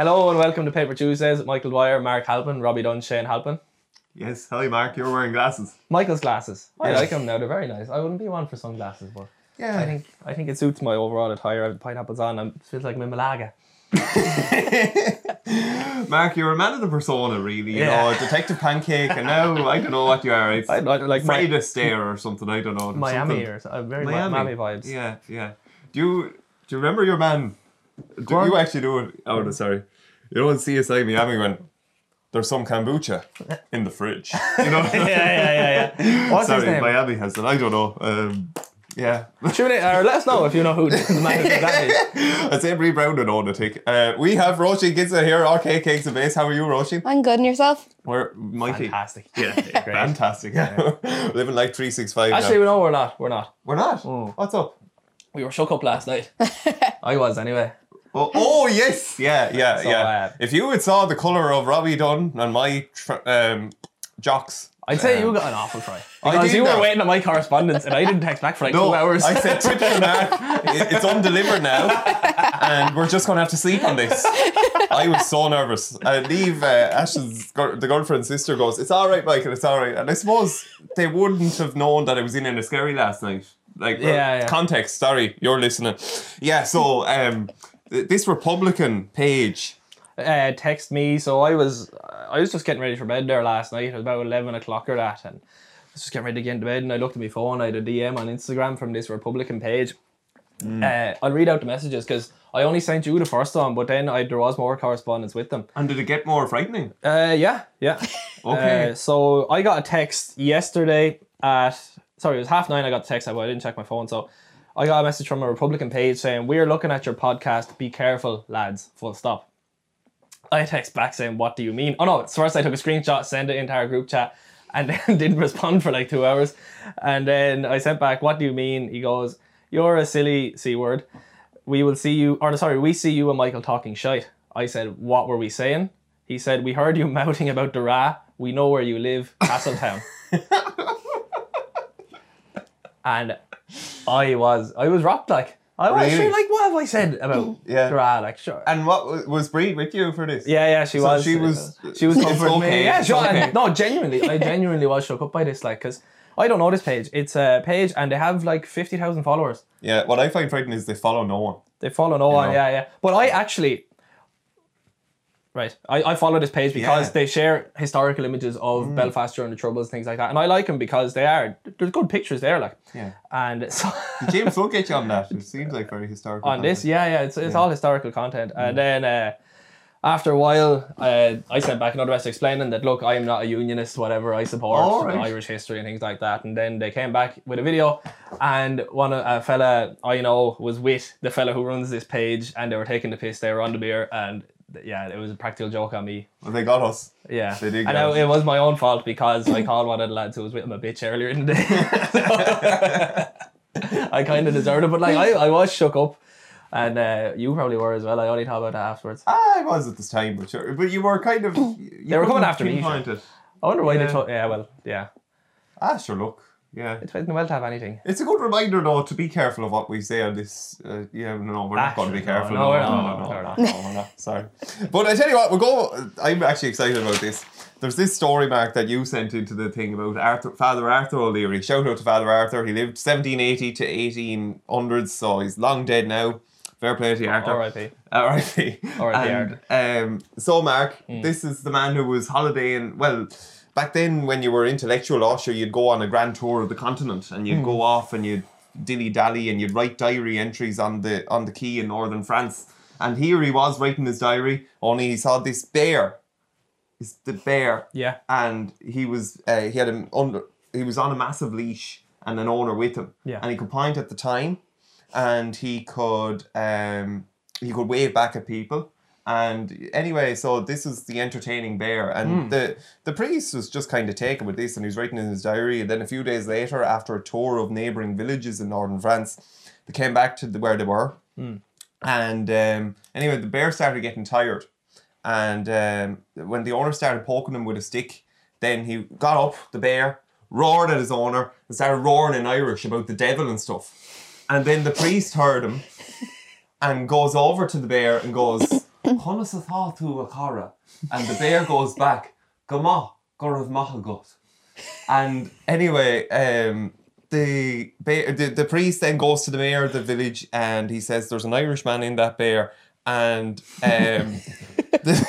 Hello and welcome to Paper Tuesdays. Michael Dwyer, Mark Halpin, Robbie Dunn, Shane Halpin. Yes, hi Mark, you're wearing glasses. Michael's glasses. I like them now. They're very nice. I wouldn't be one for sunglasses, but Yeah. I think I think it suits my overall attire. I have pineapples on. It feels like I'm in Malaga. Mark, you're a man of the persona, really. You Yeah. know, Detective Pancake, and now I don't know what you are. It's I, I like Fred Astaire or something. I don't know. Miami something. or so- uh, very Miami, vibes. Yeah, yeah. Do you do you remember your man? Do on. you actually do it? Oh, no, sorry. You don't know when CSI Miami went. There's some kombucha in the fridge. You know. yeah, yeah, yeah, yeah. What's sorry, his name? Miami has it. I don't know. Um, yeah. Tune in, or let us know if you know who the man is exactly. I'd say Brie Brown and on tick. Uh, we have Roisin Gizza here, RK Cakes and Base. How are you, Roisin? I'm good and yourself? We're mighty. Fantastic. Yeah, Great. fantastic. Living like 365 Actually, now. we know we're not. We're not. We're not. Mm. What's up? We were shook up last night. I was anyway. Oh, oh yes, yeah, yeah, So, yeah. uh, if you had saw the colour of Robbie Dunn and my tr- um, jocks, I'd say um, you got an awful try Because you were now. waiting on my correspondence and I didn't text back for like No, two hours. I said for Mark. It's undelivered now, and we're just gonna have to sleep on this. I was so nervous. Uh, Neve, uh, Ash's the girlfriend's sister goes, "It's all right, Michael. It's all right." And I suppose they wouldn't have known that I was in in a scary last night. Like, Yeah, yeah. context. Sorry, you're listening. Yeah. So, um, this Republican page. uh, text me. So I was I was just getting ready for bed there last night. It was about eleven o'clock or that, and I was just getting ready to get into bed. And I looked at my phone. I had a DM on Instagram from this Republican page. Uh, I'll read out the messages because I only sent you the first one, but then I, there was more correspondence with them. And did it get more frightening? Uh, yeah, yeah. Okay. Uh, so I got a text yesterday at sorry, it was half nine. I got the text, but I didn't check my phone. So I got a message from a Republican page saying, "We're looking at your podcast. Be careful, lads." Full stop. I text back saying, "What do you mean?" Oh no! So first I took a screenshot, sent it into our group chat, and then didn't respond for like two hours. And then I sent back, "What do you mean?" He goes, "You're a silly c word. We will see you." Or sorry, we see you and Michael talking shite. I said, "What were we saying?" He said, "We heard you mouthing about the Ra. We know where you live, Castletown." and I was, I was rocked like. I was Really? sure, like, what have I said about Yeah. the Like, sure. And what was, was Brie with you for this? Yeah, yeah, she So was. she was- She was it's comforting okay, me. Yeah, it's sure. okay. and No, genuinely, I genuinely was shook up by this. Like, because I don't know this page. It's a page, and they have like fifty thousand followers. Yeah. What I find frightening is they follow no one. They follow no one. know? Yeah, yeah. But I actually. Right, I, I follow this page because Yeah. Mm. they share historical images of Belfast during the Troubles, things like that, and I like them because they are there's good pictures there, like, Yeah. and so James will get you on that. It seems like very historical. on this, yeah, yeah, it's, it's all historical content. Mm. And then uh, after a while, uh, I sent back another message explaining that look, I am not a unionist, whatever. I support right. Irish history and things like that. And then they came back with a video, and one of- a fella I know was with the fella who runs this page, and they were taking the piss. They were on the beer, and yeah, it was a practical joke on me. Well, they got us. Yeah, They did and it, was my own fault because I called one of the lads who was with him a bitch earlier in the day. I kind of deserved it, but like I, I was shook up, and uh, you probably were as well. I only thought about that afterwards. I was at this time, but sure. But you were kind of. You They were coming after me, it. I wonder why Yeah. they took. Yeah, well, yeah, Ah, sure. Look. Yeah. it's fitting well to have anything. It's a good reminder, though, to be careful of what we say on this. Uh, yeah, no, we're not going to be careful. no, we're not, no, no, no, we're not. no, we're not. Sorry, but I tell you what, we'll go. I'm actually excited about this. There's this story, Mark, that you sent into the thing about Arthur, Father Arthur O'Leary. Shout out to Father Arthur. He lived 1780 to 1800s, so he's long dead now. Fair play to you, Arthur. R.I.P. R.I.P. R.I.P. And, um, so, Mark, Hmm. this is the man who was holidaying. Well, back then, when you were intellectual usher, you'd go on a grand tour of the continent, and you'd Hmm. go off and you'd dilly dally, and you'd write diary entries on the on the quay in northern France. And here he was writing his diary, only he saw this bear. It's the bear Yeah, and he was uh, he had him under he was on a massive leash and an owner with him Yeah. and he could point at the time and he could um he could wave back at people and anyway so this is the entertaining bear. And the the priest was just kind of taken with this and he was writing in his diary. And then a few days later after a tour of neighboring villages in northern france they came back to the, where they were. And um, anyway the bear started getting tired. And um, when the owner started poking him with a stick, then he got up, the bear, roared at his owner, and started roaring in Irish about the devil and stuff. And then the priest heard him and goes over to the bear and goes, Honest a to a. And the bear goes back, Gama, Gorav Mahagut. And anyway, um, the, bear, the the priest then goes to the mayor of the village and he says there's an Irishman in that bear and um, the,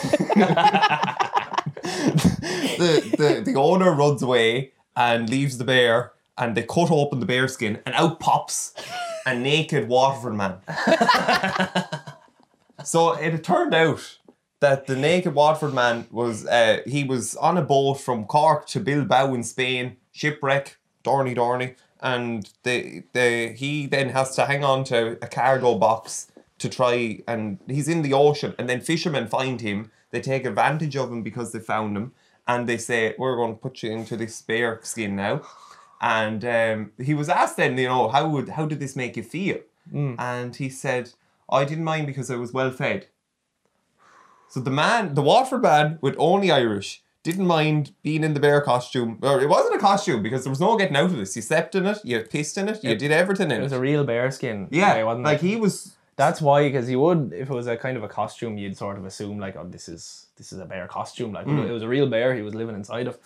the, the owner runs away and leaves the bear and they cut open the bear skin and out pops a naked Waterford man. so it turned out that the naked Waterford man was uh, he was on a boat from Cork to Bilbao in Spain, shipwreck, Dorney Dorney, and the the he then has to hang on to a cargo box to try and he's in the ocean and then fishermen find him they take advantage of him because they found him and they say we're going to put you into this bear skin now. And um, he was asked then you know how would how did this make you feel? And he said i didn't mind because i was well fed so the man the Waterford man with only irish didn't mind being in the bear costume or it wasn't a costume because there was no getting out of this you slept in it you pissed in it you did everything in It was a real bear skin. yeah wasn't like it? he was That's why, because you would, if it was a kind of a costume, you'd sort of assume like, oh, this is this is a bear costume. Like Hmm. it was a real bear he was living inside of.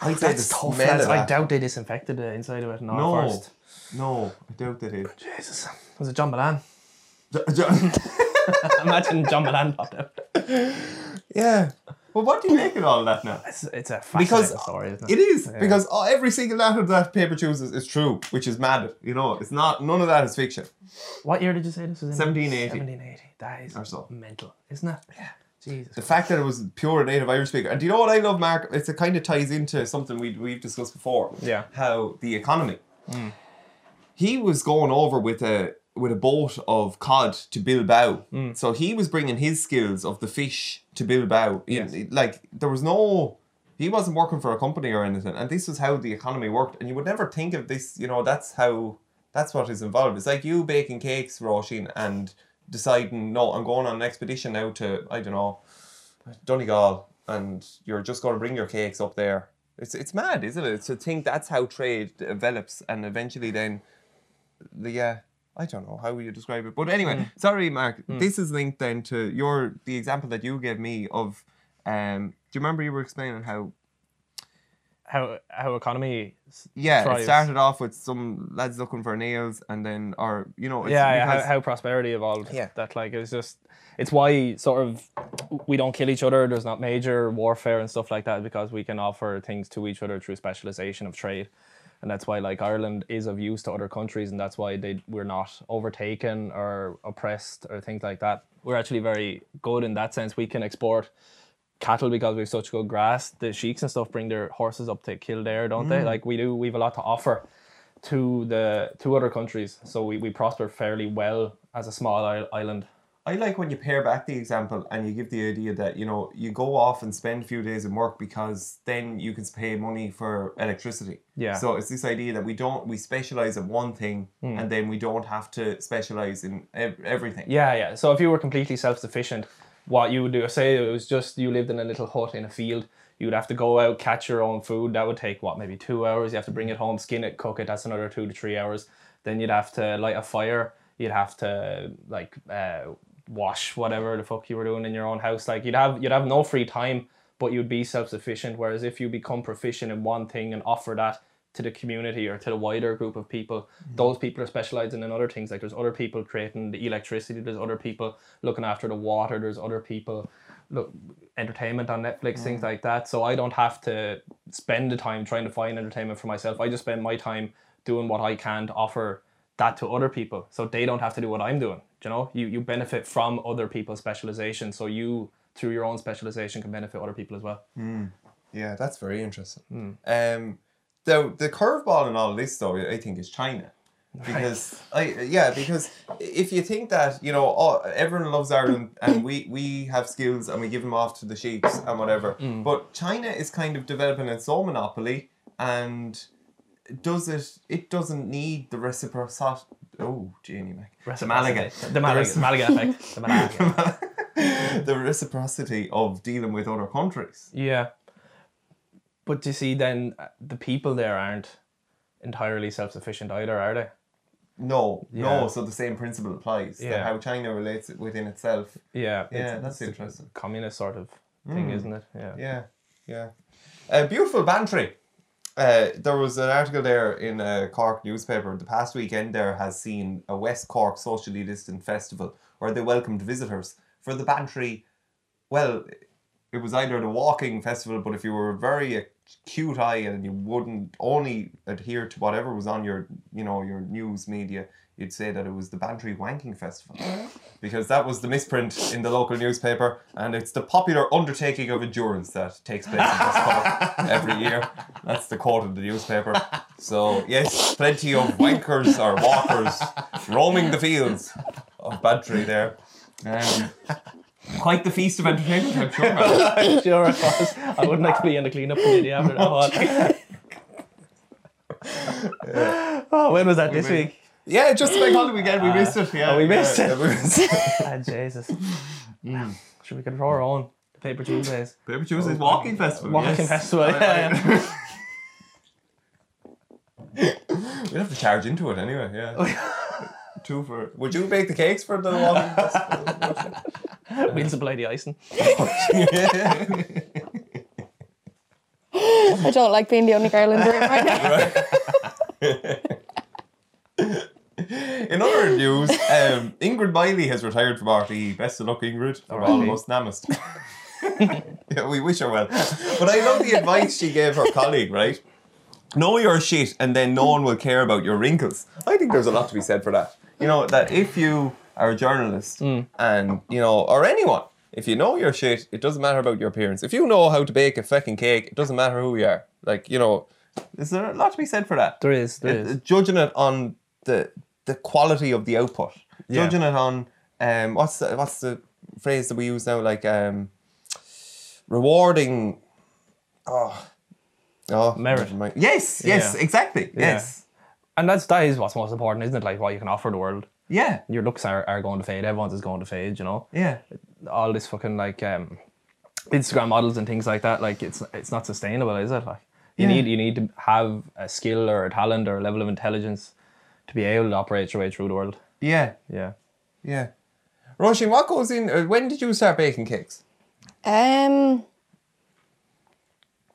I'd That's tough. of I doubt they disinfected the inside of it. No, No. first. No, I doubt they did. Jesus, was it John Milan? Imagine John Milan popped out. yeah. Well, what do you make of all that now? It's, it's a fascinating Because story, isn't it it? is because uh, every single letter that paper chooses is true, which is mad. You know, it's not. None of that is fiction. What year did you say this was in? 1780. 1780. That is Or so. mental, isn't it? Yeah. Jesus. The fact that it was pure native Irish speaker, and do you know what I love, Mark? It's it kind of ties into something we we've discussed before. Yeah. How the economy. He was going over with a with a boat of cod to Bilbao, hmm. so he was bringing his skills of the fish to Bilbao. Yes. Like there was no. He wasn't working for a company or anything, and this was how the economy worked. And you would never think of this, you know. That's how. That's what is involved. It's like you baking cakes, Roisin, and deciding, no, I'm going on an expedition now to I don't know, Donegal, and you're just going to bring your cakes up there. It's it's mad, isn't it? To think that's how trade develops, and eventually then, the yeah, I don't know how you describe it, but anyway, sorry, Mark. This is linked then to your the example that you gave me of. Um, do you remember you were explaining how How how economy. yeah it started off with some lads looking for nails and then or you know it's yeah, yeah how, how prosperity evolved. Yeah. That like it was just it's why sort of we don't kill each other. There's not major warfare and stuff like that because we can offer things to each other through specialization of trade. And that's why like Ireland is of use to other countries and that's why they we're not overtaken or oppressed or things like that. We're actually very good in that sense. We can export cattle because we have such good grass. The sheiks and stuff bring their horses up to Kildare, don't they? Mm. Like we do, we have a lot to offer to the to other countries. So we, we prosper fairly well as a small island. I like when you pair back the example and you give the idea that you know you go off and spend a few days in work because then you can pay money for electricity. Yeah. So it's this idea that we don't we specialize in one thing Hmm. and then we don't have to specialize in ev- everything. Yeah, yeah. So if you were completely self sufficient, what you would do, say it was just you lived in a little hut in a field, you would have to go out, catch your own food. That would take what, maybe two hours. You have to bring it home, skin it, cook it. That's another two to three hours. Then you'd have to light a fire. You'd have to like uh, wash whatever the fuck you were doing in your own house. Like you'd have you'd have no free time, but you'd be self sufficient. Whereas if you become proficient in one thing and offer that to the community or to the wider group of people, mm-hmm. those people are specializing in other things. Like there's other people creating the electricity. There's other people looking after the water. There's other people look entertainment on Netflix, things mm. like that. So I don't have to spend the time trying to find entertainment for myself. I just spend my time doing what I can to offer that to other people. So they don't have to do what I'm doing. You know? You you benefit from other people's specialization. So you through your own specialization can benefit other people as well. Yeah, that's very interesting. Hmm. Um, the the curveball in all of this though, I think, is China. Because I yeah, because if you think that you know oh, everyone loves Ireland and we we have skills and we give them off to the sheiks and whatever, Hmm. but China is kind of developing its own monopoly and does it? It doesn't need the reciprocity. Oh, Janie Mac. The Malaga. The Malaga, reci- Malaga effect. The Malaga. the reciprocity of dealing with other countries. Yeah. But you see, then uh, the people there aren't entirely self sufficient either, are they? No, Yeah. no. So the same principle applies. Yeah. how China relates it within itself. Yeah, Yeah, it's- that's it's a interesting. Communist sort of thing, isn't it? Yeah. Yeah, yeah. Uh, beautiful Bantry. Uh, there was an article there in a Cork newspaper. The past weekend there has seen a West Cork socially distant festival where they welcomed visitors for the Bantry. Well, it was either the walking festival, but if you were very acute eye and you wouldn't only adhere to whatever was on your, you know, your news media, you'd say that it was the Bantry Wanking Festival because that was the misprint in the local newspaper, and it's the popular undertaking of endurance that takes place in this every year. That's the quote of the newspaper. So yes, plenty of wankers or walkers roaming the fields of Bantry there. Um, quite the feast of entertainment, I'm sure. I'm sure it was. I wouldn't like to be in the cleanup committee after that one. Oh, when was that this We- week? Yeah, just like holiday weekend, we missed it. Yeah, oh, we missed yeah, it. we missed it. Ah, Jesus. Should we control our own Paper Tuesdays? Paper Tuesdays Walking Festival. Walking yes. festival, I- yeah. We'd have to charge into it anyway, yeah. Two for. Would you bake the cakes for the walking festival? We'll supply the icing. I don't like being the only girl in the room right now. In other news, um, Ingrid Miley has retired from RTE. Best of luck, Ingrid, from all of us Namist. yeah, we wish her well. But I love the advice she gave her colleague, right? Know your shit and then no one will care about your wrinkles. I think there's a lot to be said for that. You know, that if you are a journalist and, you know, or anyone, if you know your shit, it doesn't matter about your appearance. If you know how to bake a fucking cake, it doesn't matter who you are. Like, you know, is there a lot to be said for that? There is, there Uh, is. judging it on the the quality of the output. Yeah. Judging it on um what's the what's the phrase that we use now like um rewarding oh oh Merit. Yes, yes, Yeah. exactly. Yeah. Yes. And that's that is what's most important, isn't it? Like what you can offer the world. Yeah. Your looks are, are going to fade. Everyone's is going to fade, you know. Yeah. All this fucking like um, Instagram models and things like that. Like it's it's not sustainable, is it? Like you Yeah. need you need to have a skill or a talent or a level of intelligence to be able to operate your way through the world. Yeah. Yeah. Yeah. Roisin, what goes in uh, when did you start baking cakes? Um.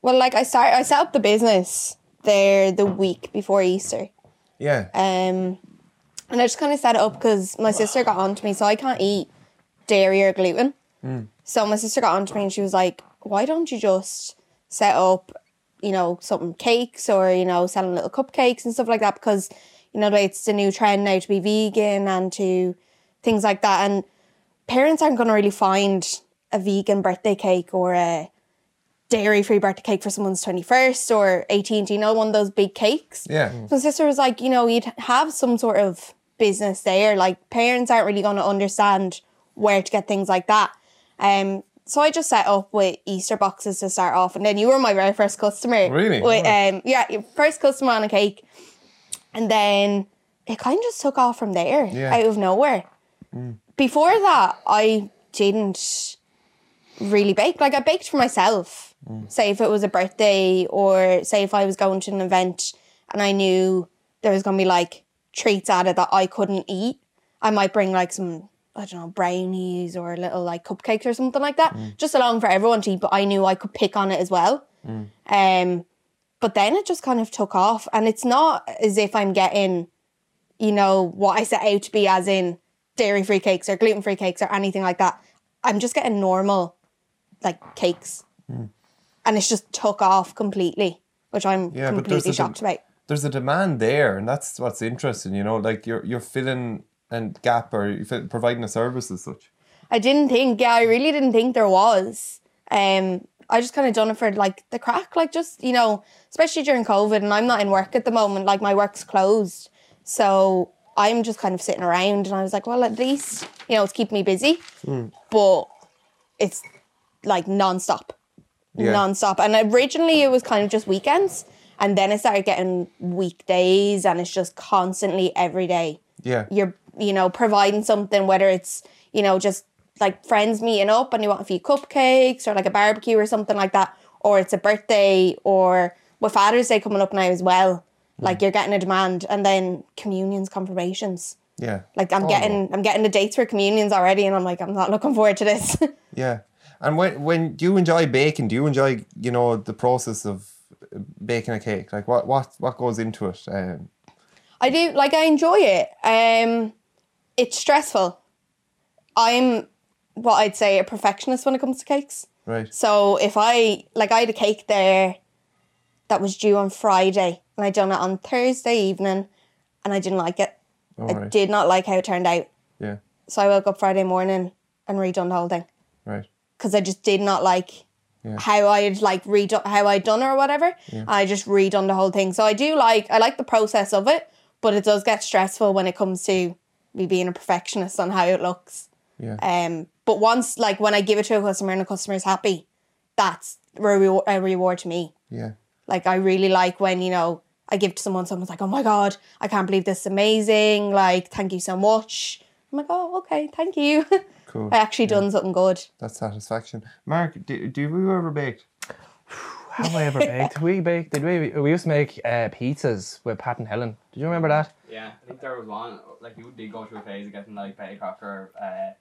Well, like I start, I set up the business there the week before Easter. Yeah. Um, and I just kind of set it up because my sister got on to me, so I can't eat dairy or gluten. Mm. So my sister got on to me and she was like, "Why don't you just set up, you know, something cakes or you know, selling little cupcakes and stuff like that? Because you know, it's the new trend now to be vegan and to things like that. And parents aren't going to really find a vegan birthday cake or a dairy free birthday cake for someone's 21st or 18th, you know, one of those big cakes. Yeah. So my sister was like, you know, you'd have some sort of business there. Like parents aren't really going to understand where to get things like that. Um, so I just set up with Easter boxes to start off, and then you were my very first customer. Really? With, um, yeah, your first customer on a cake, and then it kind of just took off from there, Yeah. out of nowhere. Before that, I didn't really bake. Like I baked for myself. Say if it was a birthday or say if I was going to an event and I knew there was gonna be like treats added that I couldn't eat, I might bring like some I don't know brownies or little like cupcakes or something like that, just along for everyone to eat. But I knew I could pick on it as well. Um, but then it just kind of took off, and it's not as if I'm getting, you know, what I set out to be, as in dairy free cakes or gluten free cakes or anything like that. I'm just getting normal, like cakes, and it's just took off completely, which I'm Yeah, completely shocked about. There's a demand there, and that's what's interesting. You know, like you're you're filling a gap or you're fill- providing a service as such. I didn't think, yeah, I really didn't think there was. Um, I just kind of done it for like the crack, like just you know, especially during COVID, and I'm not in work at the moment. Like my work's closed, so I'm just kind of sitting around, and I was like, well, at least you know it's keeping me busy, but it's like nonstop, Yeah. nonstop. And originally it was kind of just weekends, and then it started getting weekdays, and it's just constantly every day Yeah. you're you know providing something whether it's you know just like friends meeting up and you want a few cupcakes or like a barbecue or something like that or it's a birthday or with father's day coming up now as well hmm. Like you're getting a demand, and then communions, confirmations. Yeah. Like I'm oh. getting, I'm getting the dates for communions already, and I'm like, I'm not looking forward to this. Yeah. And when when do you enjoy baking? Do you enjoy you know the process of baking a cake? Like what what what goes into it? Um, I do like I enjoy it. Um it's stressful. I'm what I'd say a perfectionist when it comes to cakes. right. So if I like I had a cake there that was due on Friday and I done it on Thursday evening and I didn't like it. Oh, I did not like how it turned out. Yeah. So I woke up Friday morning and redone the whole thing. Right. Because I just did not like Yeah. how I'd like redone how I'd done it or whatever. I just redone the whole thing. So I do like I like the process of it, but it does get stressful when it comes to me being a perfectionist on how it looks. Yeah. Um, but once like when I give it to a customer and the customer's happy, that's a reward, a reward to me. yeah. Like I really like when you know I give to someone, someone's like, "Oh my god, I can't believe this is amazing! Like, thank you so much." I'm like, "Oh, okay, thank you." Cool. I actually done something good. That's satisfaction. Mark, do, do you ever bake? Have I ever baked? We baked. Did we? We used to make uh, pizzas with Pat and Helen. Did you remember that? Yeah, I think there was one like you did go through a phase of getting like Betty Crocker. Uh,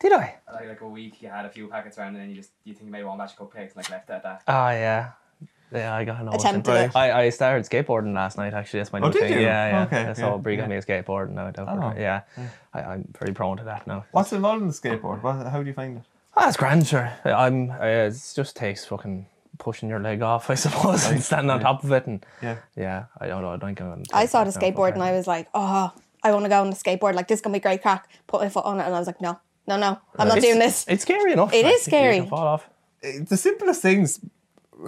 Did I? like like a week, you had a few packets around, and then you just you think you made one batch of cupcakes and like left it at that. Oh yeah. Yeah, I got an Attempted Right. it. I, I started skateboarding last night. Actually, that's my new Oh, did thing. you? Yeah, yeah. Okay, I saw yeah, Brie got yeah. me a skateboard, and I went over. Oh. it. Yeah, I, I'm pretty prone to that now. What's involved in the skateboard? What, how do you find it? Ah, that's grand, sure. I'm. Uh, it just takes fucking pushing your leg off, I suppose, and standing on top of it, and Yeah. yeah, I don't know. I think I'm. I saw the skateboard and I was like, "Oh, I want to go on the skateboard. Like this is gonna be great crack." Put my foot on it and I was like, "No, no, no, I'm not It's- doing this." It's scary enough. It like, is scary. You can fall off. Eh, The simplest things.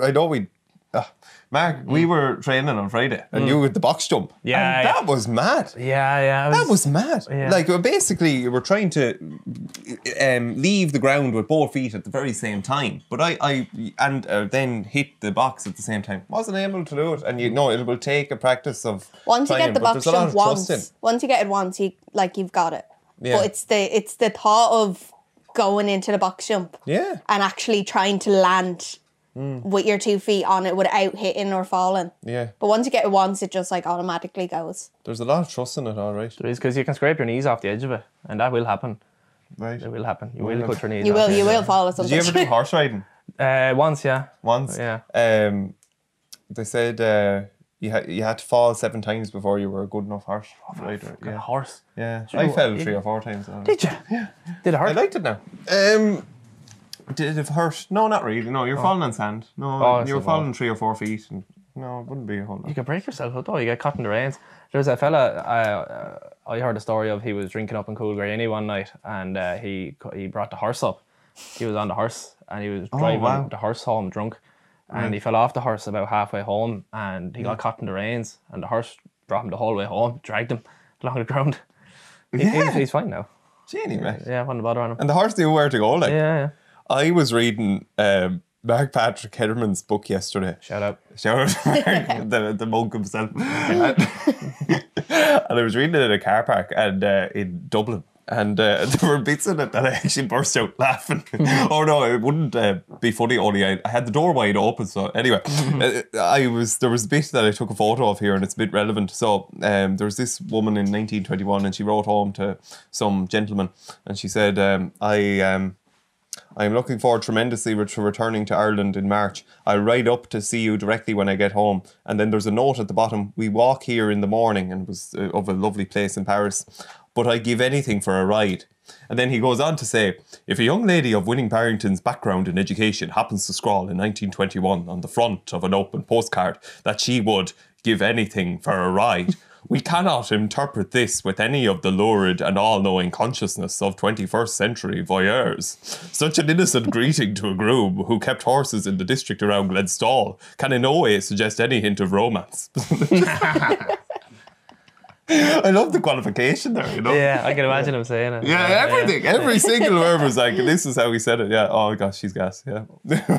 I know we. Uh, Mark, we were training on Friday, and you with the box jump. Yeah, and yeah. that was mad. Yeah, yeah. I That was mad. Yeah. Like uh, basically, you were trying to um, leave the ground with both feet at the very same time. But I, I, and uh, then hit the box at the same time. Wasn't able to do it, and you know it will take a practice of. Once you trying, get the but box there's a lot jump of once, trust in. once you get it once, you like you've got it. Yeah. But it's the it's the thought of going into the box jump Yeah, and actually trying to land with your two feet on it without hitting or falling. yeah. But once you get it once, it just like automatically goes. There's a lot of trust in it, all right. There is because you can scrape your knees off the edge of it, and that will happen. Right. It will happen. You will cut your knees. You off will you will of fall at Did you ever do horse riding. Uh, once, yeah. once? Yeah. Um, they said uh, you had you had to fall seven times before you were a good enough horse rider. Got a Yeah, horse. yeah. I fell three or four times. Did you? Yeah. Did it hurt? I liked it now. Um, did it hurt? No, not really. No, you're falling on sand. No, Oh, it's you're a falling fall. three or four feet, and no, it wouldn't be a whole lot. You can break yourself up though. You get caught in the reins. There was a fella uh, uh, I heard a story of. He was drinking up in Cool Coolgraney one night, and uh, he he brought the horse up. He was on the horse, and he was driving wow. the horse home drunk, and he fell off the horse about halfway home, and he got caught in the reins, and the horse brought him the whole way home, dragged him along the ground. He- Yeah. he's, he's fine now. Genie, right? Yeah, wasn't bother on him. And the horse knew where to go. Like Yeah, yeah. I was reading um, Mark Patrick Hederman's book yesterday. Shout out. Shout out Mark, the, the monk himself. and, and I was reading it in a car park and uh, in Dublin. And uh, there were bits in it that I actually burst out laughing. oh no, it wouldn't uh, be funny. Only I, I had the door wide open. So anyway, uh, I was there was a bit that I took a photo of here, and it's a bit relevant. So um, there was this woman in 1921, and she wrote home to some gentleman, and she said, um, "I um, I am looking forward tremendously to returning to Ireland in March. I'll ride up to see you directly when I get home. And then there's a note at the bottom. We walk here in the morning, and it was uh, of a lovely place in Paris. But I give anything for a ride. And then he goes on to say, if a young lady of Winning Barrington's background in education happens to scrawl in 1921 on the front of an open postcard that she would give anything for a ride, we cannot interpret this with any of the lurid and all knowing consciousness of 21st century voyeurs. Such an innocent greeting to a groom who kept horses in the district around Glenstal can in no way suggest any hint of romance. I love the qualification there, you know? Yeah, I can imagine him saying it. Yeah, everything, every single word was like, this is how he said it. Yeah, oh gosh, she's gas. Yeah.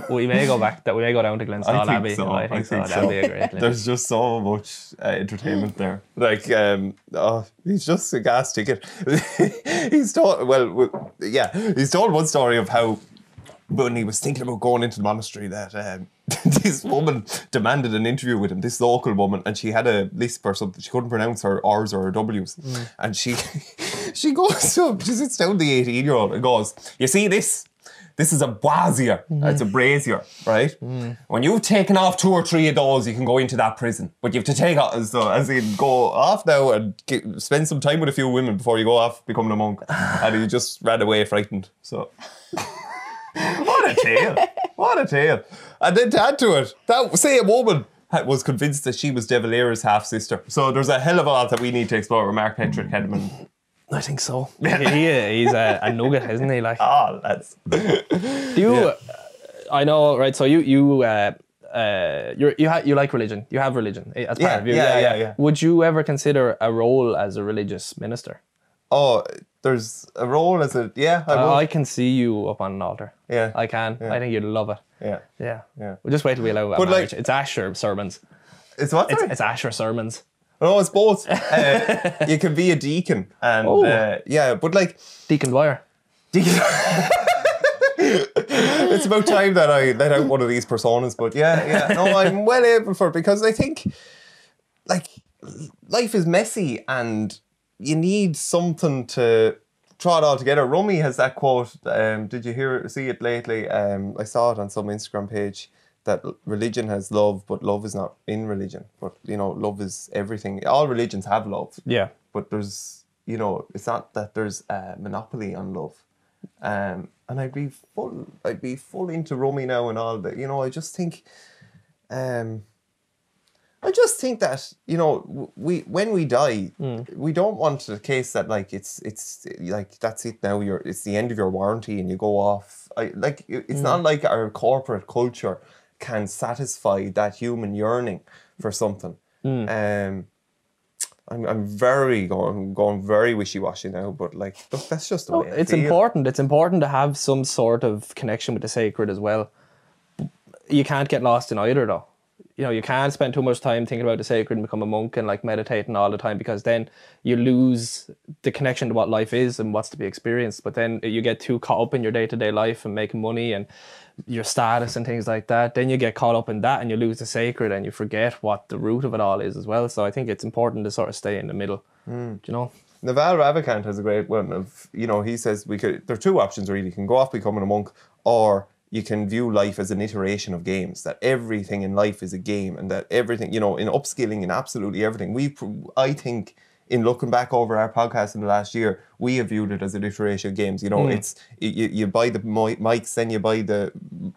We may go back. That we may go down to Glenstal I think Abbey. so. I I think, think so. so. That'd be a great. link. There's just so much uh, entertainment there. Like, um, oh, he's just a gas ticket. he's told, well, yeah, he's told one story of how when he was thinking about going into the monastery that um, this woman demanded an interview with him, this local woman, and she had a lisp or something. She couldn't pronounce her R's or her W's. Mm. And she she goes him, she sits down the 18 year old and goes, You see this? This is a brazier. Mm. It's a brazier, right? Mm. When you've taken off two or three of those, you can go into that prison. But you have to take off, so uh, as in go off now and get, spend some time with a few women before you go off becoming a monk. and he just ran away frightened. So what a tale! What a tale! And then to add to it, that same woman was convinced that she was De Valera's half sister. So there's a hell of a lot that we need to explore with Mark Patrick Hederman. I think so. he, he- he's a, a nugget, isn't he? Like, Ah, that's do you? yeah. uh, I know, right? So you you uh, uh, you're, you ha- you like religion. You have religion eh, as part Yeah, of you. yeah, yeah, yeah. Would you ever consider a role as a religious minister? oh, there's a role as a yeah. I Uh. I can see you up on an altar. Yeah. I can. Yeah. I think you'd love it. yeah, Yeah. Yeah. We'll just wait till we allow But, like- it's Asher sermons. it's what? It's, it's Asher sermons. no, it's both. Uh, you can be a deacon, and Oh. uh, yeah, but like Deacon Dwyer. deacon. it's about time that I let out one of these personas, but yeah, yeah, no, I'm well able for it because I think, like, life is messy and you need something to draw it all together. Rumi has that quote. Um, did you hear it, see it lately? Um, I saw it on some Instagram page that religion has love, but love is not in religion. But you know, love is everything. All religions have love Yeah. but there's you know it's not that there's a monopoly on love um and i'd be full i'd be full into Rumi now and all that you know i just think um I just think that you know we when we die, hmm. we don't want the case that like it's it's like that's it now. You're it's the end of your warranty and you go off. I like it- it's not hmm. like our corporate culture can satisfy that human yearning for something. Hmm. Um, I'm I'm very going going very wishy washy now, but like look, that's just the Oh, way I it's feel. important. It's important to have some sort of connection with the sacred as well. You can't get lost in either, though. You know, you can't spend too much time thinking about the sacred and become a monk and like meditating all the time because then you lose the connection to what life is and what's to be experienced. But then you get too caught up in your day to day life and making money and your status and things like that. Then you get caught up in that and you lose the sacred and you forget what the root of it all is as well. So I think it's important to sort of stay in the middle. Hmm. Do you know? Naval Ravikant has a great one of you know he says we could there are two options really you can go off becoming a monk or you can view life as an iteration of games that everything in life is a game and that everything you know in upskilling in absolutely everything. We I think in looking back over our podcast in the last year we have viewed it as an iteration of games. You know hmm. it's you, you buy the mics then you buy the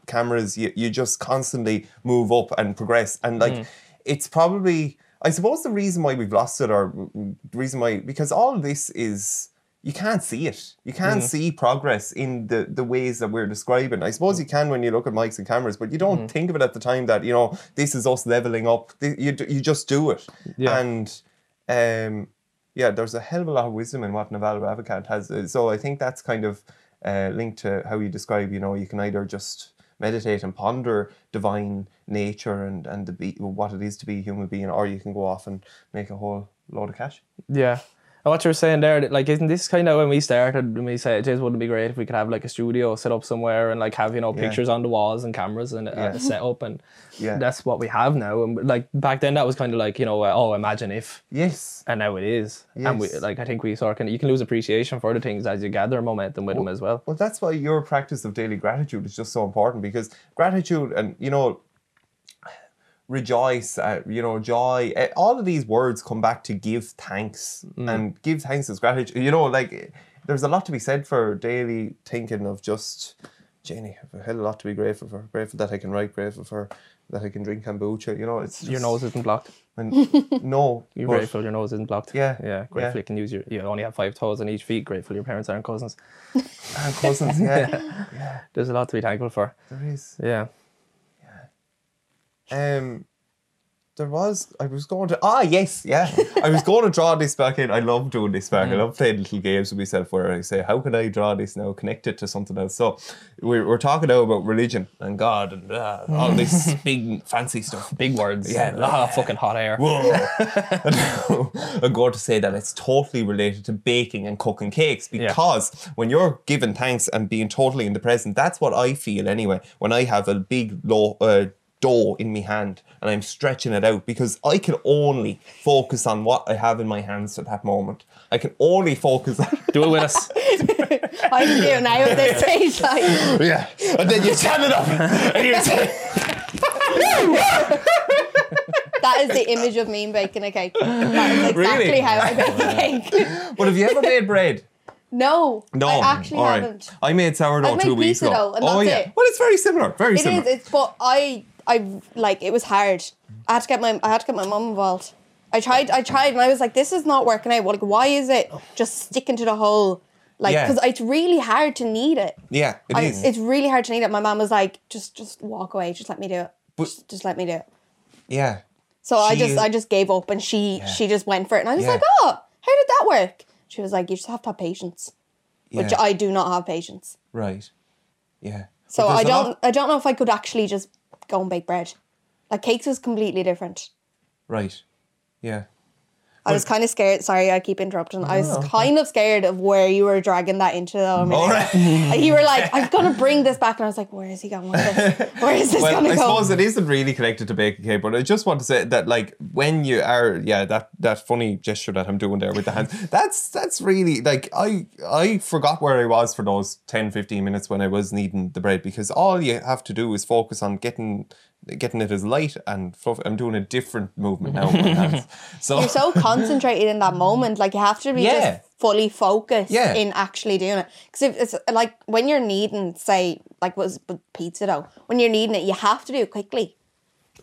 cameras you, you just constantly move up and progress. And like hmm. it's probably I suppose the reason why we've lost it, or the reason why, because all of this is you can't see it. You can't see progress in the the ways that we're describing. I suppose you can when you look at mics and cameras, but you don't think of it at the time that you know this is us leveling up. You you just do it, Yeah. and um, yeah, there's a hell of a lot of wisdom in what Naval Ravikant has. Uh, So I think that's kind of uh, linked to how you describe. You know, you can either just meditate and ponder divine nature and and the be, what it is to be a human being, or you can go off and make a whole load of cash. Yeah. And what you're saying there, like, isn't this kind of when we started, when we said, James, wouldn't it be great if we could have like a studio set up somewhere and like have, you know, Yeah. pictures on the walls and cameras and Yeah. a set up and Yeah. that's what we have now. And like back then that was kind of like, you know, uh, oh, imagine if, Yes. and now it is. And we, like, I think we sort of, can, you can lose appreciation for the things as you gather momentum with them as well. Well, that's why your practice of daily gratitude is just so important because gratitude and you know, rejoice, uh, you know, joy, uh, all of these words come back to give thanks and give thanks is gratitude. You know, like there's a lot to be said for daily thinking of just, Jenny, I've a hell of a lot to be grateful for. Grateful that I can write, grateful for that I can drink kombucha. You know, it's just, Your nose isn't blocked. And no, You're but- grateful your nose isn't blocked. Yeah, Yeah. Grateful yeah. you can use your, you only have five toes on each feet. Grateful your parents aren't cousins. and cousins. Yeah. Yeah, There's a lot to be thankful for. there is. Yeah. Um, there was. I was going to. Ah, yes, yeah. I was going to draw this back in. I love doing this back. I love playing little games with myself where I say, "How can I draw this now? Connect it to something else." So we're, we're talking now about religion and God and uh, all this big fancy stuff. Big words. Yeah. A lot of fucking hot air. Whoa. I'm going to say that it's totally related to baking and cooking cakes because when you're giving thanks and being totally in the present, that's what I feel anyway. When I have a big low, uh, dough in my hand and I'm stretching it out because I can only focus on what I have in my hands at that moment. I can only focus on Do it with us. I can do it now at this stage. Like, yeah, and then you stand it up and you say, that is the image of me baking a cake. That is exactly Really? how I bake a cake. "But have you ever made bread?" no, No, I actually all right. haven't. I made sourdough I've made two weeks ago. dough, and oh that's yeah, it. well it's very similar. Very It similar. is. It's but I I like it was hard. I had to get my I had to get my mom involved. I tried. I tried, and I was like, "This is not working out. Like, why is it just sticking to the hole? Like, Yeah. because it's really hard to knead it. yeah, it I, is. it's really hard to knead it. My mom was like, "Just, just walk away. Just let me do it. But- just, just let me do it." yeah, So I She just, is- I just gave up, and she, she just went for it, and I was Yeah. like, "Oh, how did that work?" She was like, "You just have to have patience," which yeah. I do not have patience. right. Yeah. So But I there's a don't, lot- I don't know if I could actually just go and bake bread. Like cakes is completely different. Right. Yeah. I was kind of scared. Sorry, I keep interrupting. I was oh, kind of scared of where you were dragging that into. Though. I mean, All right. you were like, "I'm gonna bring this back," and I was like, "Where is he going with this? Where is this well, gonna I go?" I suppose it isn't really connected to baking cake, but I just want to say that, like, when you are, yeah, that that funny gesture that I'm doing there with the hands, that's that's really like I I forgot where I was for those 10, 15 minutes when I was kneading the bread because all you have to do is focus on getting getting it as light and fluff. I'm doing a different movement now with my hands. So, You're so concentrated in that moment. Like you have to be Yeah. just fully focused Yeah. in actually doing it. Because if it's like when you're kneading, say, like was with pizza dough, when you're kneading it, you have to do it quickly.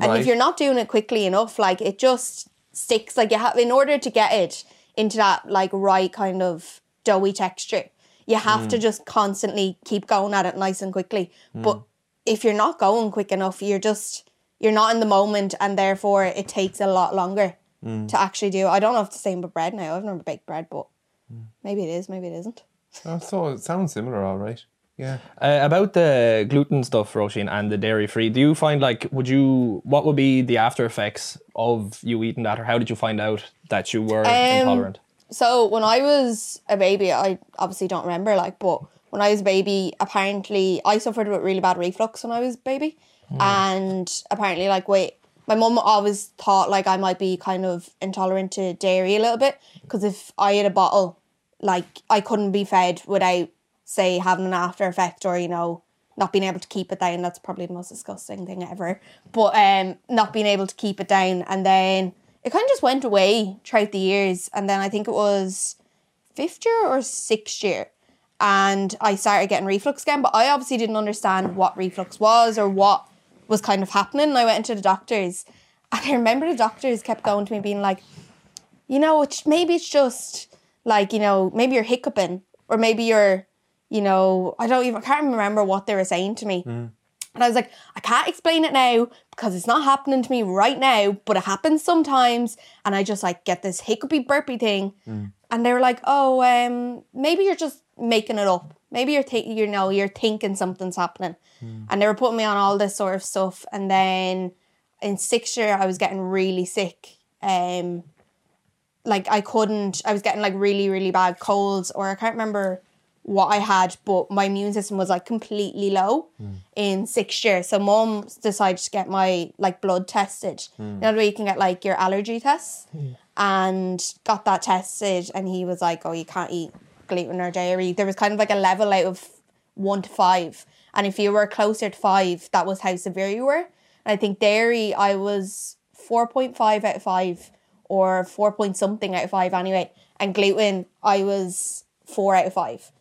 And Right. if you're not doing it quickly enough, like it just sticks. Like you have, in order to get it into that like right kind of doughy texture, you have Mm. to just constantly keep going at it nice and quickly. But if you're not going quick enough, you're just you're not in the moment, and therefore it takes a lot longer Mm. to actually do. I don't know if it's the same with bread now. I've never baked bread, but maybe it is, maybe it isn't. Oh, so it sounds similar, all right. Yeah. Uh, about the gluten stuff, Roisin, and the dairy free, do you find like, would you, what would be the after effects of you eating that, or how did you find out that you were intolerant? So when I was a baby, I obviously don't remember, like, but when I was a baby, apparently I suffered with really bad reflux when I was a baby, and apparently, like, wait, my mum always thought like I might be kind of intolerant to dairy a little bit because if I had a bottle, like, I couldn't be fed without, say, having an after effect or you know. Not being able to keep it down, that's probably the most disgusting thing ever. But um not being able to keep it down and then it kind of just went away throughout the years. And then I think it was fifth year or sixth year. And I started getting reflux again, but I obviously didn't understand what reflux was or what was kind of happening. And I went into the doctors. And I remember the doctors kept going to me being like, you know, it's, maybe it's just like, you know, maybe you're hiccuping or maybe you're, you know, I don't even, I can't remember what they were saying to me. Hmm. And I was like, I can't explain it now because it's not happening to me right now, but it happens sometimes. And I just like get this hiccupy burpy thing. Hmm. And they were like, oh, um, maybe you're just making it up. Maybe you're, th- you know, you're thinking something's happening. And they were putting me on all this sort of stuff. And then in sixth year, I was getting really sick. Um, like I couldn't, I was getting like really, really bad colds, or I can't remember what I had, but my immune system was like completely low in sixth year. So mom decided to get my like blood tested. You know the way you can get like your allergy tests, and got that tested, and he was like, "Oh, you can't eat gluten or dairy." There was kind of like a level out of one to five, and if you were closer to five, that was how severe you were. And I think dairy, I was four point five out of five, or four point something out of five anyway. And gluten, I was four out of five.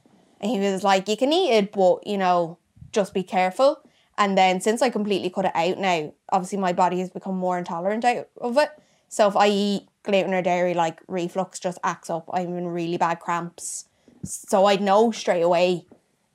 And he was like, you can eat it, but you know, just be careful. And then since I completely cut it out now, obviously my body has become more intolerant out of it. So if I eat gluten or dairy, like reflux just acts up. I'm in really bad cramps. So I'd know straight away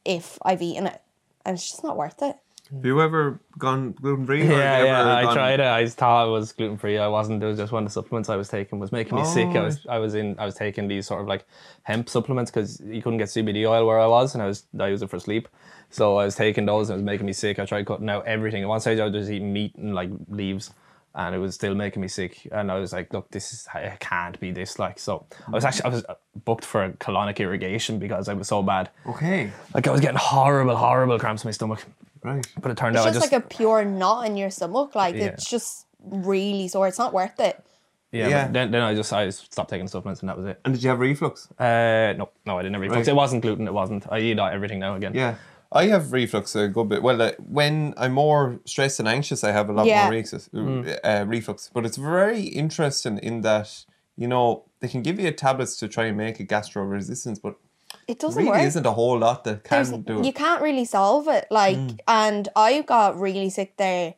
if I've eaten it. And it's just not worth it. Have you ever gone gluten free? Yeah, yeah, I tried it. I thought I was gluten free. I wasn't. It was just one of the supplements I was taking was making me sick. I oh, was, I was in, I was taking these sort of like hemp supplements because you couldn't get CBD oil where I was, and I was, I use it for sleep. So I was taking those, and it was making me sick. I tried cutting out everything. At one stage, I was just eating meat and like leaves, and it was still making me sick. And I was like, look, this is, I can't be this. Like, so I was actually, I was booked for colonic irrigation because I was so bad. Okay. Like I was getting horrible, horrible cramps in my stomach. Right. But it turned It's out I just, just like a pure knot in your stomach. Like Yeah. it's just really sore. It's not worth it. yeah. Yeah. Then, then I just I stopped taking supplements and that was it. And did you have reflux? Uh, no, no, I didn't have reflux. Right. It wasn't gluten. It wasn't. I eat everything now again. Yeah. I have reflux a good bit. Well, uh, when I'm more stressed and anxious, I have a lot Yeah. more reflux, uh, reflux. But it's very interesting in that, you know, they can give you tablets to try and make a gastro resistance, but It doesn't really work. isn't a whole lot that can There's- do it. you can't really solve it. Like, and I got really sick there.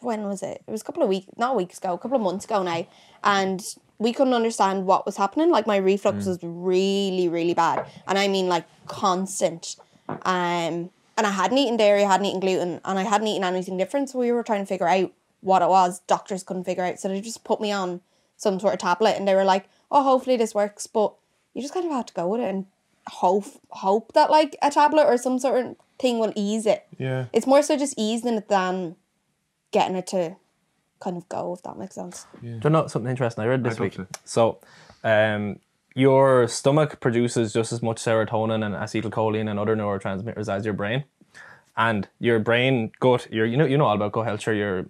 When was it? It was a couple of weeks, not weeks ago, a couple of months ago now, and we couldn't understand what was happening. Like my reflux was really, really bad, and I mean like constant. Um, and I hadn't eaten dairy, I hadn't eaten gluten, and I hadn't eaten anything different. So we were trying to figure out what it was. Doctors couldn't figure out, so they just put me on some sort of tablet, and they were like, "Oh, hopefully this works," but you just kind of have to go with it and hope hope that like a tablet or some sort of thing will ease it. Yeah. It's more so just easing it than getting it to kind of go, if that makes sense. Do you know something interesting I read this I'd week? So, um, your stomach produces just as much serotonin and acetylcholine and other neurotransmitters as your brain. And your brain, gut, your you know you know all about gut health, sure, your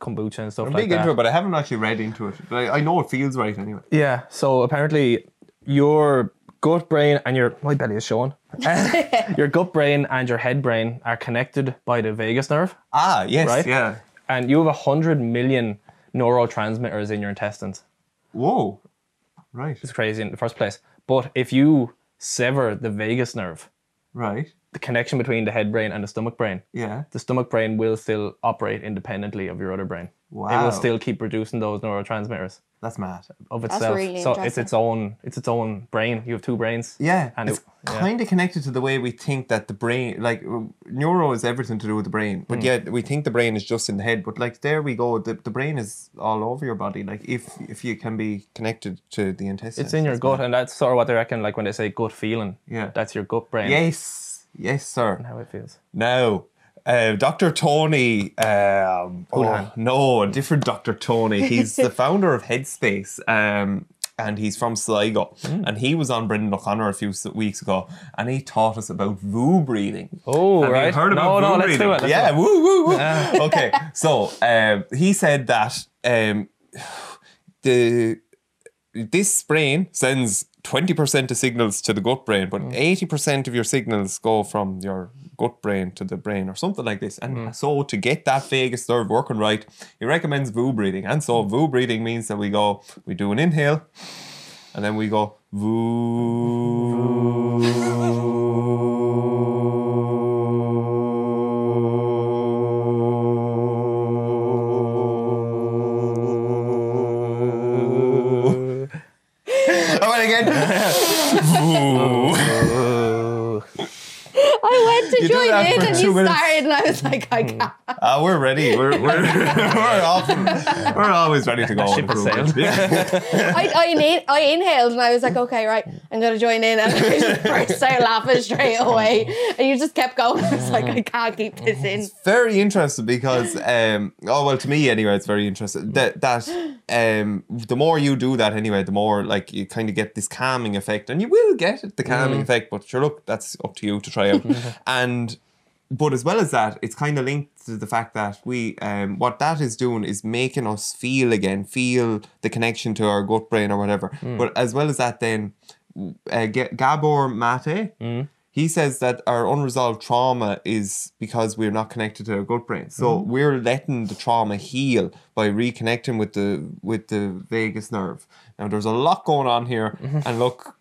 kombucha and stuff I'm like big that. into it, but I haven't actually read into it. But I, I know it feels right anyway. Yeah. So apparently, your gut brain and your my belly is showing. your gut brain and your head brain are connected by the vagus nerve, Ah, yes, Right? yeah. and you have a hundred million neurotransmitters in your intestines. Whoa. Right, It's crazy in the first place. But if you sever the vagus nerve, right. the connection between the head brain and the stomach brain, Yeah. the stomach brain will still operate independently of your other brain. Wow. It will still keep producing those neurotransmitters That's mad. of itself. really so it's its own it's its own brain. You have two brains. Yeah, And it's it- kind of connected to the way we think that the brain, like neuro, is everything to do with the brain. But Mm. yet we think the brain is just in the head. But like there we go, the, the brain is all over your body. Like if if you can be connected to the intestines, It's in your gut, mad. and that's sort of what they reckon. Like when they say gut feeling, Yeah. that's your gut brain. Yes, yes, sir. And how it feels. Now, uh, Dr. Tony, um, oh, no, a different Dr. Tony. He's the founder of Headspace. Um, and he's from Sligo. Hmm. And he was on Brendan O'Connor a few weeks ago, and he taught us about VU breathing. Oh, Have you right. heard No, about no, VU let's breathing? do it, let's yeah, do it. woo, woo, woo. okay, so um, he said that um, the this brain sends 20% of signals to the gut brain, but 80% of your signals go from your gut brain to the brain or something like this. And hmm. so to get that vagus nerve working right, he recommends VU breathing. And so VU breathing means that we go, we do an inhale, and then we go VU. Was like, I can't. Ah, we're ready. We're we're we're, often, we're always ready to go. on ship has improvement. sailed. Yeah. I, I, in- I inhaled and I was like, okay, right, I'm going to join in. And I just burst out laughing straight away. And you just kept going. I was like, I can't keep this in. very interesting because um oh well to me anyway it's very interesting that that um the more you do that anyway the more like you kind of get this calming effect and you will get it, the calming effect but sure look that's up to you to try out and but as well as that it's kind of linked to the fact that we um what that is doing is making us feel again feel the connection to our gut brain or whatever but as well as that then uh, G- Gabor Mate he says that our unresolved trauma is because we're not connected to our gut brain. So we're letting the trauma heal by reconnecting with the with the vagus nerve. Now there's a lot going on here, and look,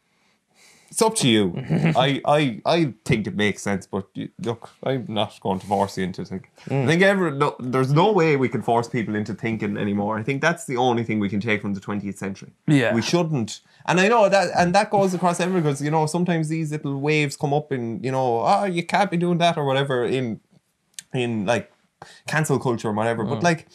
it's up to you. I, I I think it makes sense, but you, look, I'm not going to force you into thinking. Hmm. I think every, no, there's no way we can force people into thinking anymore. I think that's the only thing we can take from the 20th century. Yeah. we shouldn't. And I know that, and that goes across everyone because you know sometimes these little waves come up, and you know, oh, you can't be doing that or whatever in in like cancel culture or whatever. But hmm. like,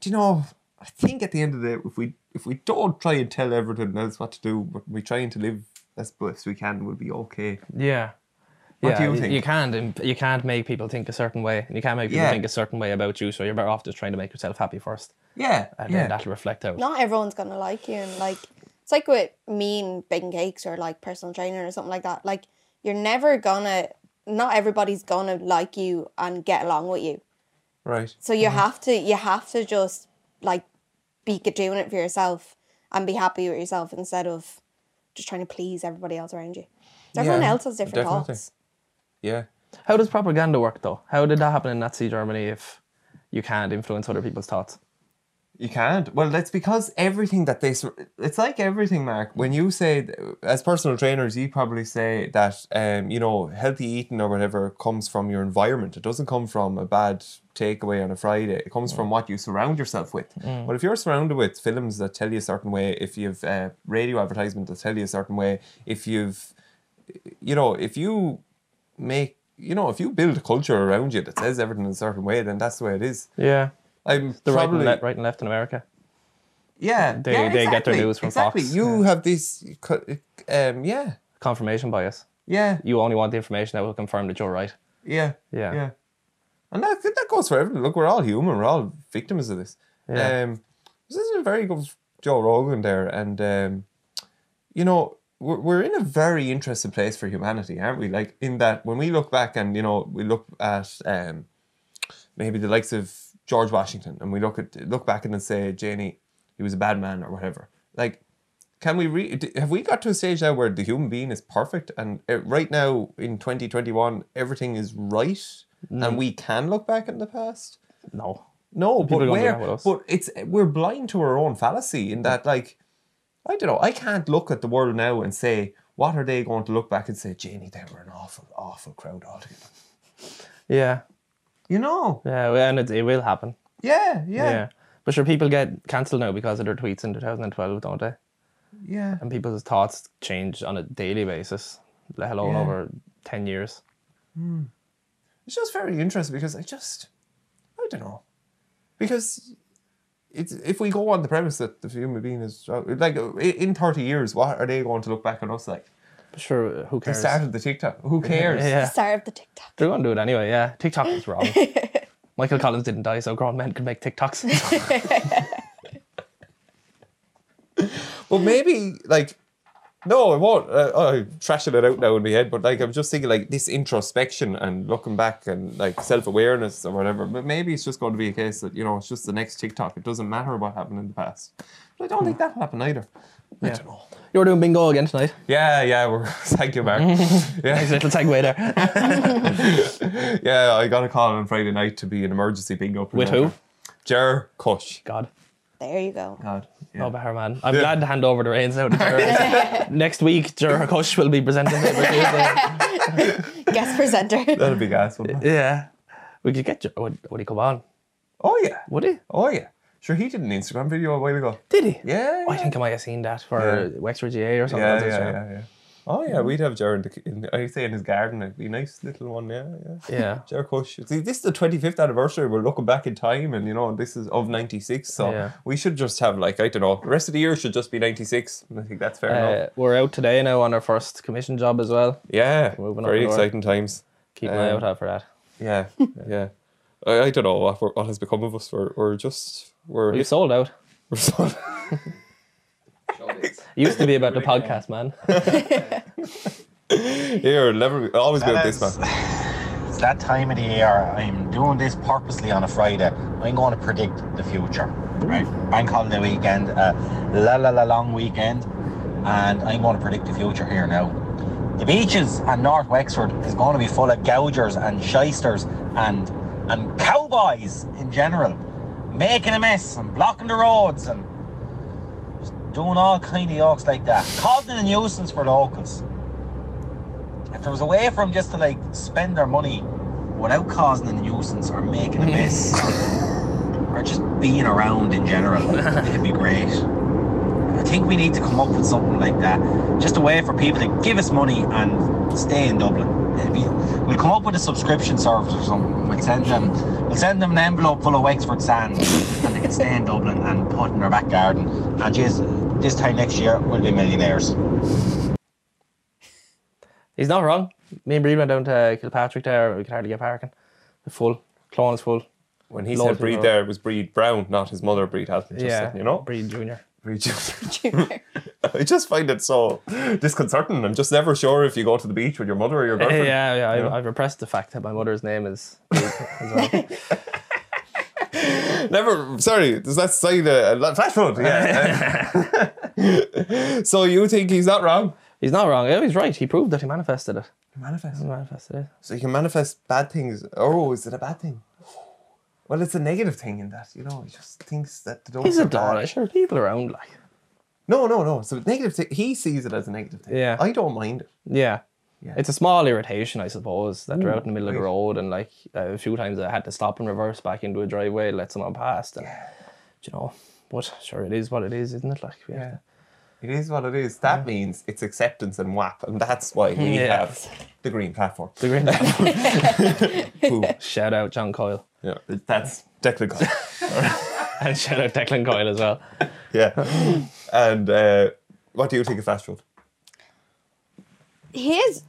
do you know? I think at the end of the day, if we if we don't try and tell everyone else what to do, but we trying to live as best we can, we'll be okay. Yeah. What yeah, do you think? You can't you can't make people think a certain way, and you can't make people Yeah. think a certain way about you. So you're better off just trying to make yourself happy first, Yeah, and yeah. then that'll reflect out. Not everyone's going to like you. And like, it's like with me and baking cakes or like personal training or something like that. Like, you're never going to not everybody's gonna like you and get along with you. Right. So you mm-hmm. have to you have to just like be doing it for yourself and be happy with yourself instead of just trying to please everybody else around you. Everyone Yeah, else has different definitely. thoughts. Yeah. How does propaganda work though? How did that happen in Nazi Germany if you can't influence other people's thoughts? You can't. Well, that's because everything that they. It's like everything, Mark. When you say, as personal trainers, you probably say that, um, you know, healthy eating or whatever comes from your environment. It doesn't come from a bad takeaway on a Friday. It comes from what you surround yourself with. But if you're surrounded with films that tell you a certain way, if you've uh, radio advertisement that tell you a certain way, if you've, you know, if you make, you know, if you build a culture around you that says everything in a certain way, then that's the way it is. Yeah. I'm The right and, le- right and left in America. yeah, They- yeah, they get their news from exactly. Fox, You have this, um, yeah, Confirmation bias. yeah, You only want the information that will confirm that you're right. yeah, Yeah. yeah. And that that goes for everything. Look, we're all human. We're all victims of this. Yeah. Um, this is a very good Joe Rogan there, and um, you know. We're, we're in a very interesting place for humanity, aren't we? Like in that when we look back and you know we look at um, maybe the likes of George Washington and we look at look back and then say Janie he was a bad man or whatever. Like can we re- have we got to a stage now where the human being is perfect and uh, right now in 2021 everything is right and we can look back in the past No. no People but where that with us. but it's we're blind to our own fallacy in that like I don't know I can't look at the world now and say what are they going to look back and say Janie they were an awful awful crowd altogether Yeah. You know Yeah. And it, it will happen. yeah Yeah. yeah But sure, people get cancelled now because of their tweets in 2012, don't they? yeah And people's thoughts change on a daily basis, let alone Yeah. over 10 years. Hmm. it's just very interesting because I just I don't know because it's if we go on the premise that the human being is uh, like in thirty years, what are they going to look back on us like? But sure, who cares? They cares? started the TikTok. Who cares? Yeah. Start of the TikTok. They're going to do it anyway, yeah. TikTok is wrong. Michael Collins didn't die, so grown men can make TikToks. well, maybe like. No, I won't. Uh, I'm trashing it out now in my head, but like I'm just thinking like this introspection and looking back and like self awareness or whatever. But maybe it's just going to be a case that you know it's just the next TikTok. It doesn't matter what happened in the past. But I don't think that'll happen either. I don't know. You're doing bingo again tonight. Yeah, yeah. We're thank you, Mark. Nice yeah, little segue there. yeah. I got a call on Friday night to be an emergency bingo. With presenter. who? Ger Kush. God. There you go. God. Yeah. Oh, better man. I'm Yeah. glad to hand over the reins now to Ger. Next week, Ger Kush will be presenting it. for Tuesday. Guest presenter. That'll be gas, wouldn't it? Yeah. We could get Ger. Would, would he come on? Oh yeah. Would he? Oh yeah. Sure, he did an Instagram video a while ago. Did he? Yeah. I think I might have seen that for Yeah. Wexford GAA or something. Yeah, yeah, yeah, yeah. Oh yeah, we'd have Ger in, I say in his garden. It'd be a nice little one. Yeah, yeah. Yeah. Ger Kush. See, this is the twenty fifth anniversary. We're looking back in time, and you know this is of ninety six. So Yeah. we should just have like I don't know. The rest of the year should just be ninety six. I think that's fair enough. Uh, we're out today now on our first commission job as well. Yeah, moving very exciting times. Keep an eye Um, out out for that. Yeah, yeah. I, I don't know what what has become of us. We're, we're just we're, We've sold out. we're so, Showbiz. It used to be about the podcast, man. here. Never always be with this Fellas, man. It's that time of the year. I'm doing this purposely on a Friday. I'm going to predict the future. Right? Bank holiday weekend, uh, la la la long weekend, and I'm going to predict the future here now. The beaches and North Wexford is going to be full of gougers and shysters and and cowboys in general, making a mess and blocking the roads and just doing all kind of yokes like that, causing a nuisance for locals if there was a way for them just to like spend their money without causing a nuisance or making a mess or just being around in general, it'd be great. I think we need to come up with something like that. Just a way for people to give us money and stay in Dublin. Be- we'll come up with a subscription service or something. We'll send them we'll send them an envelope full of Wexford sand and they can stay in Dublin and put in their back garden. And just this time next year we'll be millionaires. He's not wrong. Me and Breed went down to Kilpatrick there. We could hardly get parking. Full. Clone is full. When he Loads said breed there, it was breed Brown, not his mother breed Halton. Just yeah. saying, you know. Breed Junior. Rejuvenate. I just find it so disconcerting. I'm just never sure if you go to the beach with your mother or your girlfriend. yeah, yeah. Yeah. I've, I've repressed the fact that my mother's name is. as well. Never. Sorry, does that say uh, the flash flood? Yeah. so you think he's not wrong? He's not wrong. Yeah, he's right. He proved that he manifested it. Manifest. He manifested it. So you can manifest bad things. Oh, is it a bad thing? Well, it's a negative thing in that you know he just thinks that the dogs He's are a bad. dog. Sure, people around like. No, no, no. So negative thing. He sees it as a negative thing. Yeah. I don't mind it. Yeah. Yeah. It's a small irritation, I suppose, that they're out in the middle of the right. road and like uh, a few times I had to stop and reverse back into a driveway, let someone past, and you know, but sure it is what it is, isn't it? Like, we have Yeah. to- It is what it is. That means it's acceptance and WAP, and that's why we Yeah. have the green platform. the green. Boom. shout out John Coyle yeah, that's technical. and shout out Declan Coyle as well. yeah. And uh, what do you think of fast food? he is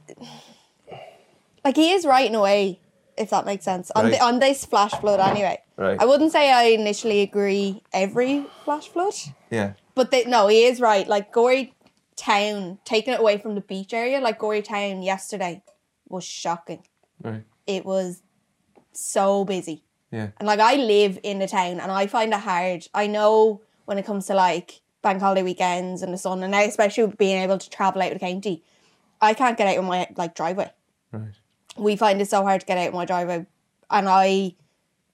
like he is right in a way, if that makes sense. On Right. the, on this flash flood anyway. Right. I wouldn't say I initially agree every flash flood. Yeah. But they, no, he is right. Like Gorey Town, taking it away from the beach area, like Gorey Town yesterday was shocking. Right. It was so busy. Yeah. And like I live in the town and I find it hard. I know when it comes to like bank holiday weekends and the sun and now especially being able to travel out of the county, I can't get out of my like driveway. Right. We find it so hard to get out of my driveway and I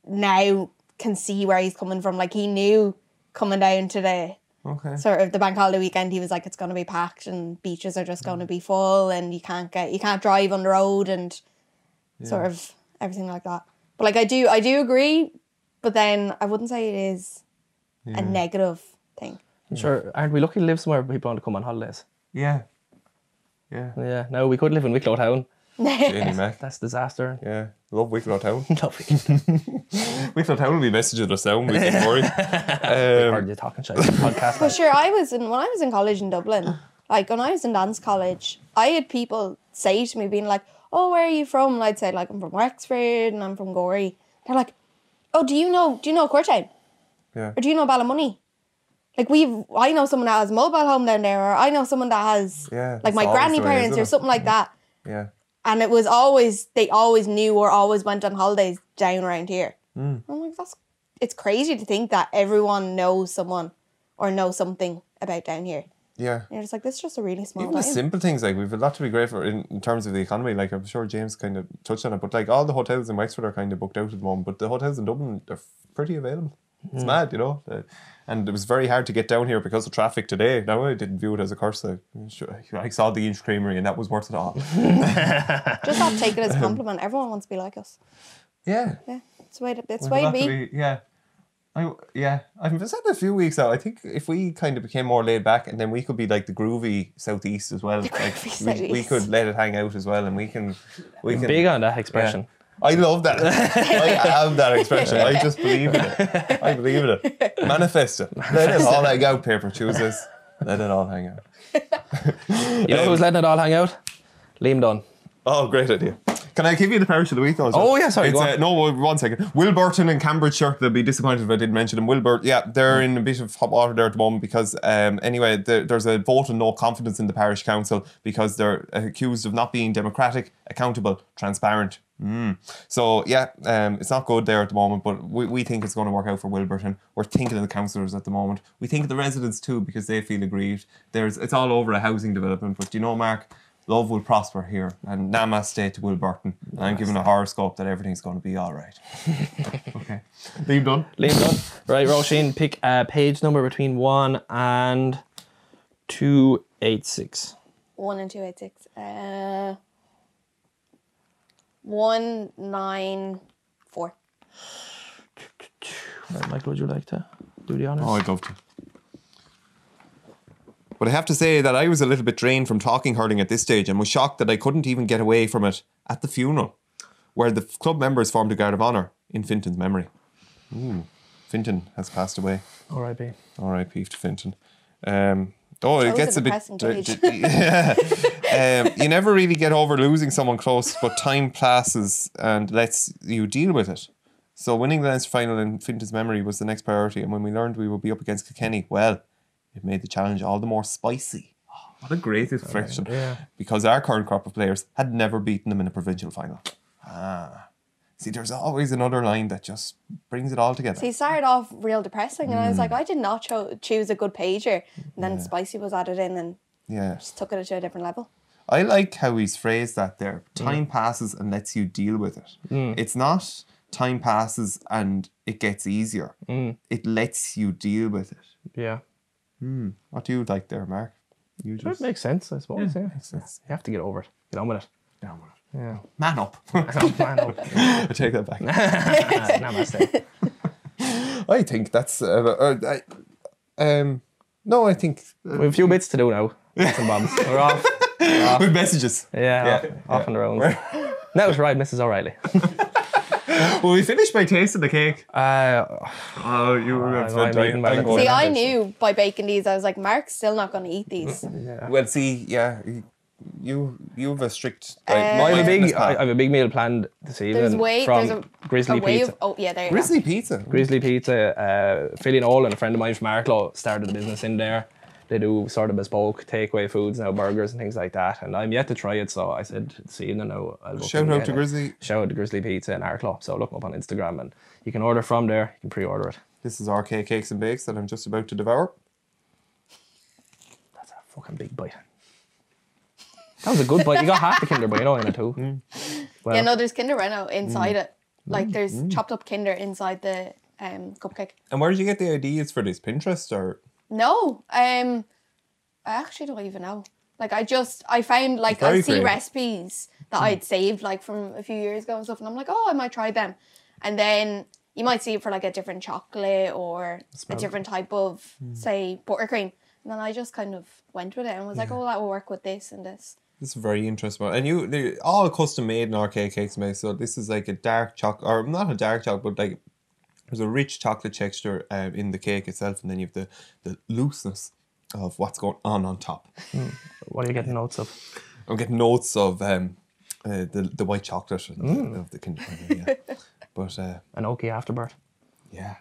now can see where he's coming from. Like he knew coming down to the Okay. sort of the bank holiday weekend he was like it's going to be packed and beaches are just going to be full and you can't get you can't drive on the road and sort of everything like that but like i do i do agree but then i wouldn't say it is a negative thing Sure, aren't we lucky to live somewhere where people want to come on holidays? Yeah. Yeah. Yeah, no, we could live in Wicklow Town. Jenny Mac. That's disaster. Yeah. Love Wicklow Town. Lovely. Wicklow Town will be messaging us down. We don't worry. Heard Um, you talking shit on the podcast. but sure i was in when i was in college in dublin like when i was in dance college i had people say to me being like oh where are you from and i'd say like i'm from wexford and i'm from Gorey they're like oh do you know do you know Courtown? yeah. or do you know Ballymoney? Like we've, I know someone that has mobile home down there, or I know someone that has, Yeah, like my granny the way, parents or something like that. Yeah. And it was always, they always knew or always went on holidays down around here. Hmm. I'm like, that's, it's crazy to think that everyone knows someone or knows something about down here. Yeah. And you're just like, this is just a really small Even the simple things like we've a lot to be grateful in, in terms of the economy. Like I'm sure James kind of touched on it, but like all the hotels in Wexford are kind of booked out at the moment. But the hotels in Dublin they're pretty available. It's mad, you know. Uh, and it was very hard to get down here because of traffic today. Now I didn't view it as a curse. I, I saw the Inch Creamery and that was worth it all. just not take it as a compliment. Everyone wants to be like us. yeah. Yeah, it's the way to, it's way to to be. be- yeah. I, yeah, I've said it a few weeks now. I think if we kind of became more laid back, and then we could be like the groovy southeast as well. like groovy we, we could let it hang out as well, and we can we can Big on that Yeah. expression. I love that. I have that expression. I just believe in it. I believe in it. Manifest it. Let it all hang out, paper chooses. Let it all hang out. You know who's letting it all hang out? Liam Dunne. Oh, great idea. Can I give you the parish of the week though? as well? Oh, yeah, sorry, It's, go uh, on. no, one second. Wilburton and Cambridgeshire, they'll be disappointed if I didn't mention them. Wilburton, yeah, they're in a bit of hot water there at the moment because, um, anyway, there, there's a vote of no confidence in the parish council because they're accused of not being democratic, accountable, transparent. Mm. So, yeah, um, it's not good there at the moment, but we, we think it's going to work out for Wilburton. We're thinking of the councillors at the moment. We think of the residents too because they feel aggrieved. There's It's all over a housing development, but do you know, Mark? Love will prosper here, and namaste to Wilburton. And I'm giving a horoscope that everything's going to be all right. okay, leave done. Liam Dunne. Right, Roisin, pick a page number between 1 and 286. One and two eight six. Uh, one nine four. Right, Michael, would you like to do the honours? Oh, I'd love to. But I have to say that I was a little bit drained from talking hurling at this stage and was shocked that I couldn't even get away from it at the funeral, where the club members formed a guard of honour in Finton's memory. Ooh, Finton has passed away. R.I.P. R.I.P. to Finton. Um, oh, it gets a a bit. depressing d- d- yeah. um, you never really get over losing someone close, but time passes and lets you deal with it. So winning the Leinster final in Finton's memory was the next priority, and when we learned we would be up against Kilkenny, well, It made the challenge all the more spicy. Oh, what a great expression. yeah. Because our current crop of players had never beaten them in a provincial final. Ah. See, there's always another line that just brings it all together. So he started off real depressing, and I Mm. was like, mm. I did not cho- choose a good page here. And then spicy was added in and yeah. took it to a different level. I like how he's phrased that there. Mm. Time passes and lets you deal with it. Mm. It's not time passes and it gets easier. It lets you deal with it. Yeah. Hmm. What do you like there, Mark? You It just makes sense, I suppose. Yeah. makes sense. You have to get over it. Get on with it. Down with it. Yeah. Man up. Man, oh. I take that back. Namaste. I think that's. Uh, uh, I, um, no, I think. We have a few bits to do now. Bits and bombs. We're off. With messages. Yeah, Yeah, off, off on the own. Now it's right, Mrs. O'Reilly. Well, we finished by tasting the cake. Uh, Oh, you were I'm- I'm the going See, I knew by baking these, I was like, Mark's still not going to eat these. yeah. Well, see, yeah, you you have a strict. Like, Uh, I have a big, I have a big meal planned this evening There's way, from there's a, Grizzly a way Pizza. of, oh yeah, there you Grizzly pizza. Grizzly Pizza, uh, Philly Nolan, a friend of mine from Arklow, started a business in there. They do sort of bespoke takeaway foods now, burgers and things like that. And I'm yet to try it, so I said this evening I'll, I'll Shout out to Grizzly. Shout out to Grizzly Pizza in Arklow. So look 'em up on Instagram and you can order from there. You can pre-order it. This is RK Cakes and Bakes that I'm just about to devour. That's a fucking big bite. That was a good bite. You got half the Kinder Bueno in it too. Mm. Well, Yeah, no, there's Kinder Bueno inside Mm. it. Like there's chopped up Kinder inside the um, cupcake. And where did you get the ideas for this? Pinterest or? No, um, I actually don't even know. Like I just I found like I see recipes that I'd saved like from a few years ago and stuff, and I'm like, oh, I might try them. And then you might see it for like a different chocolate or a different type of say buttercream. And then I just kind of went with it and was like, oh, that will work with this and this. This is very interesting. And you, they're all custom made in RK Cakes Bakes. So this is like a dark chocolate, or not a dark chocolate, but like there's a rich chocolate texture um, in the cake itself, and then you have the the looseness of what's going on on top. what are you getting notes of? I'm getting notes of um, uh, the the white chocolate and the, of the Kinder Bueno, yeah. But uh, An Oki afterbirth. yeah,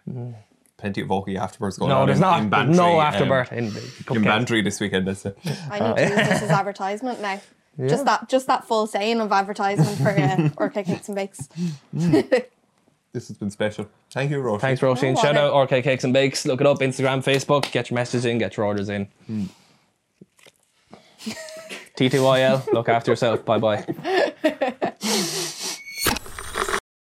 plenty of Oki afterwards going No, on. there's in, not. in Bantry, no um, afterbirth in the in. Bantry this weekend. That's it. I need to use this as advertisement now. Just that, just that full saying of advertisement for uh, RK Cakes and Bakes. This has been special. Thank you, Rosie. Thanks, Roisin. No Shout bother. out RK Cakes and Bakes. Look it up, Instagram, Facebook. Get your messages in, get your orders in. TTYL, look after yourself. Bye bye.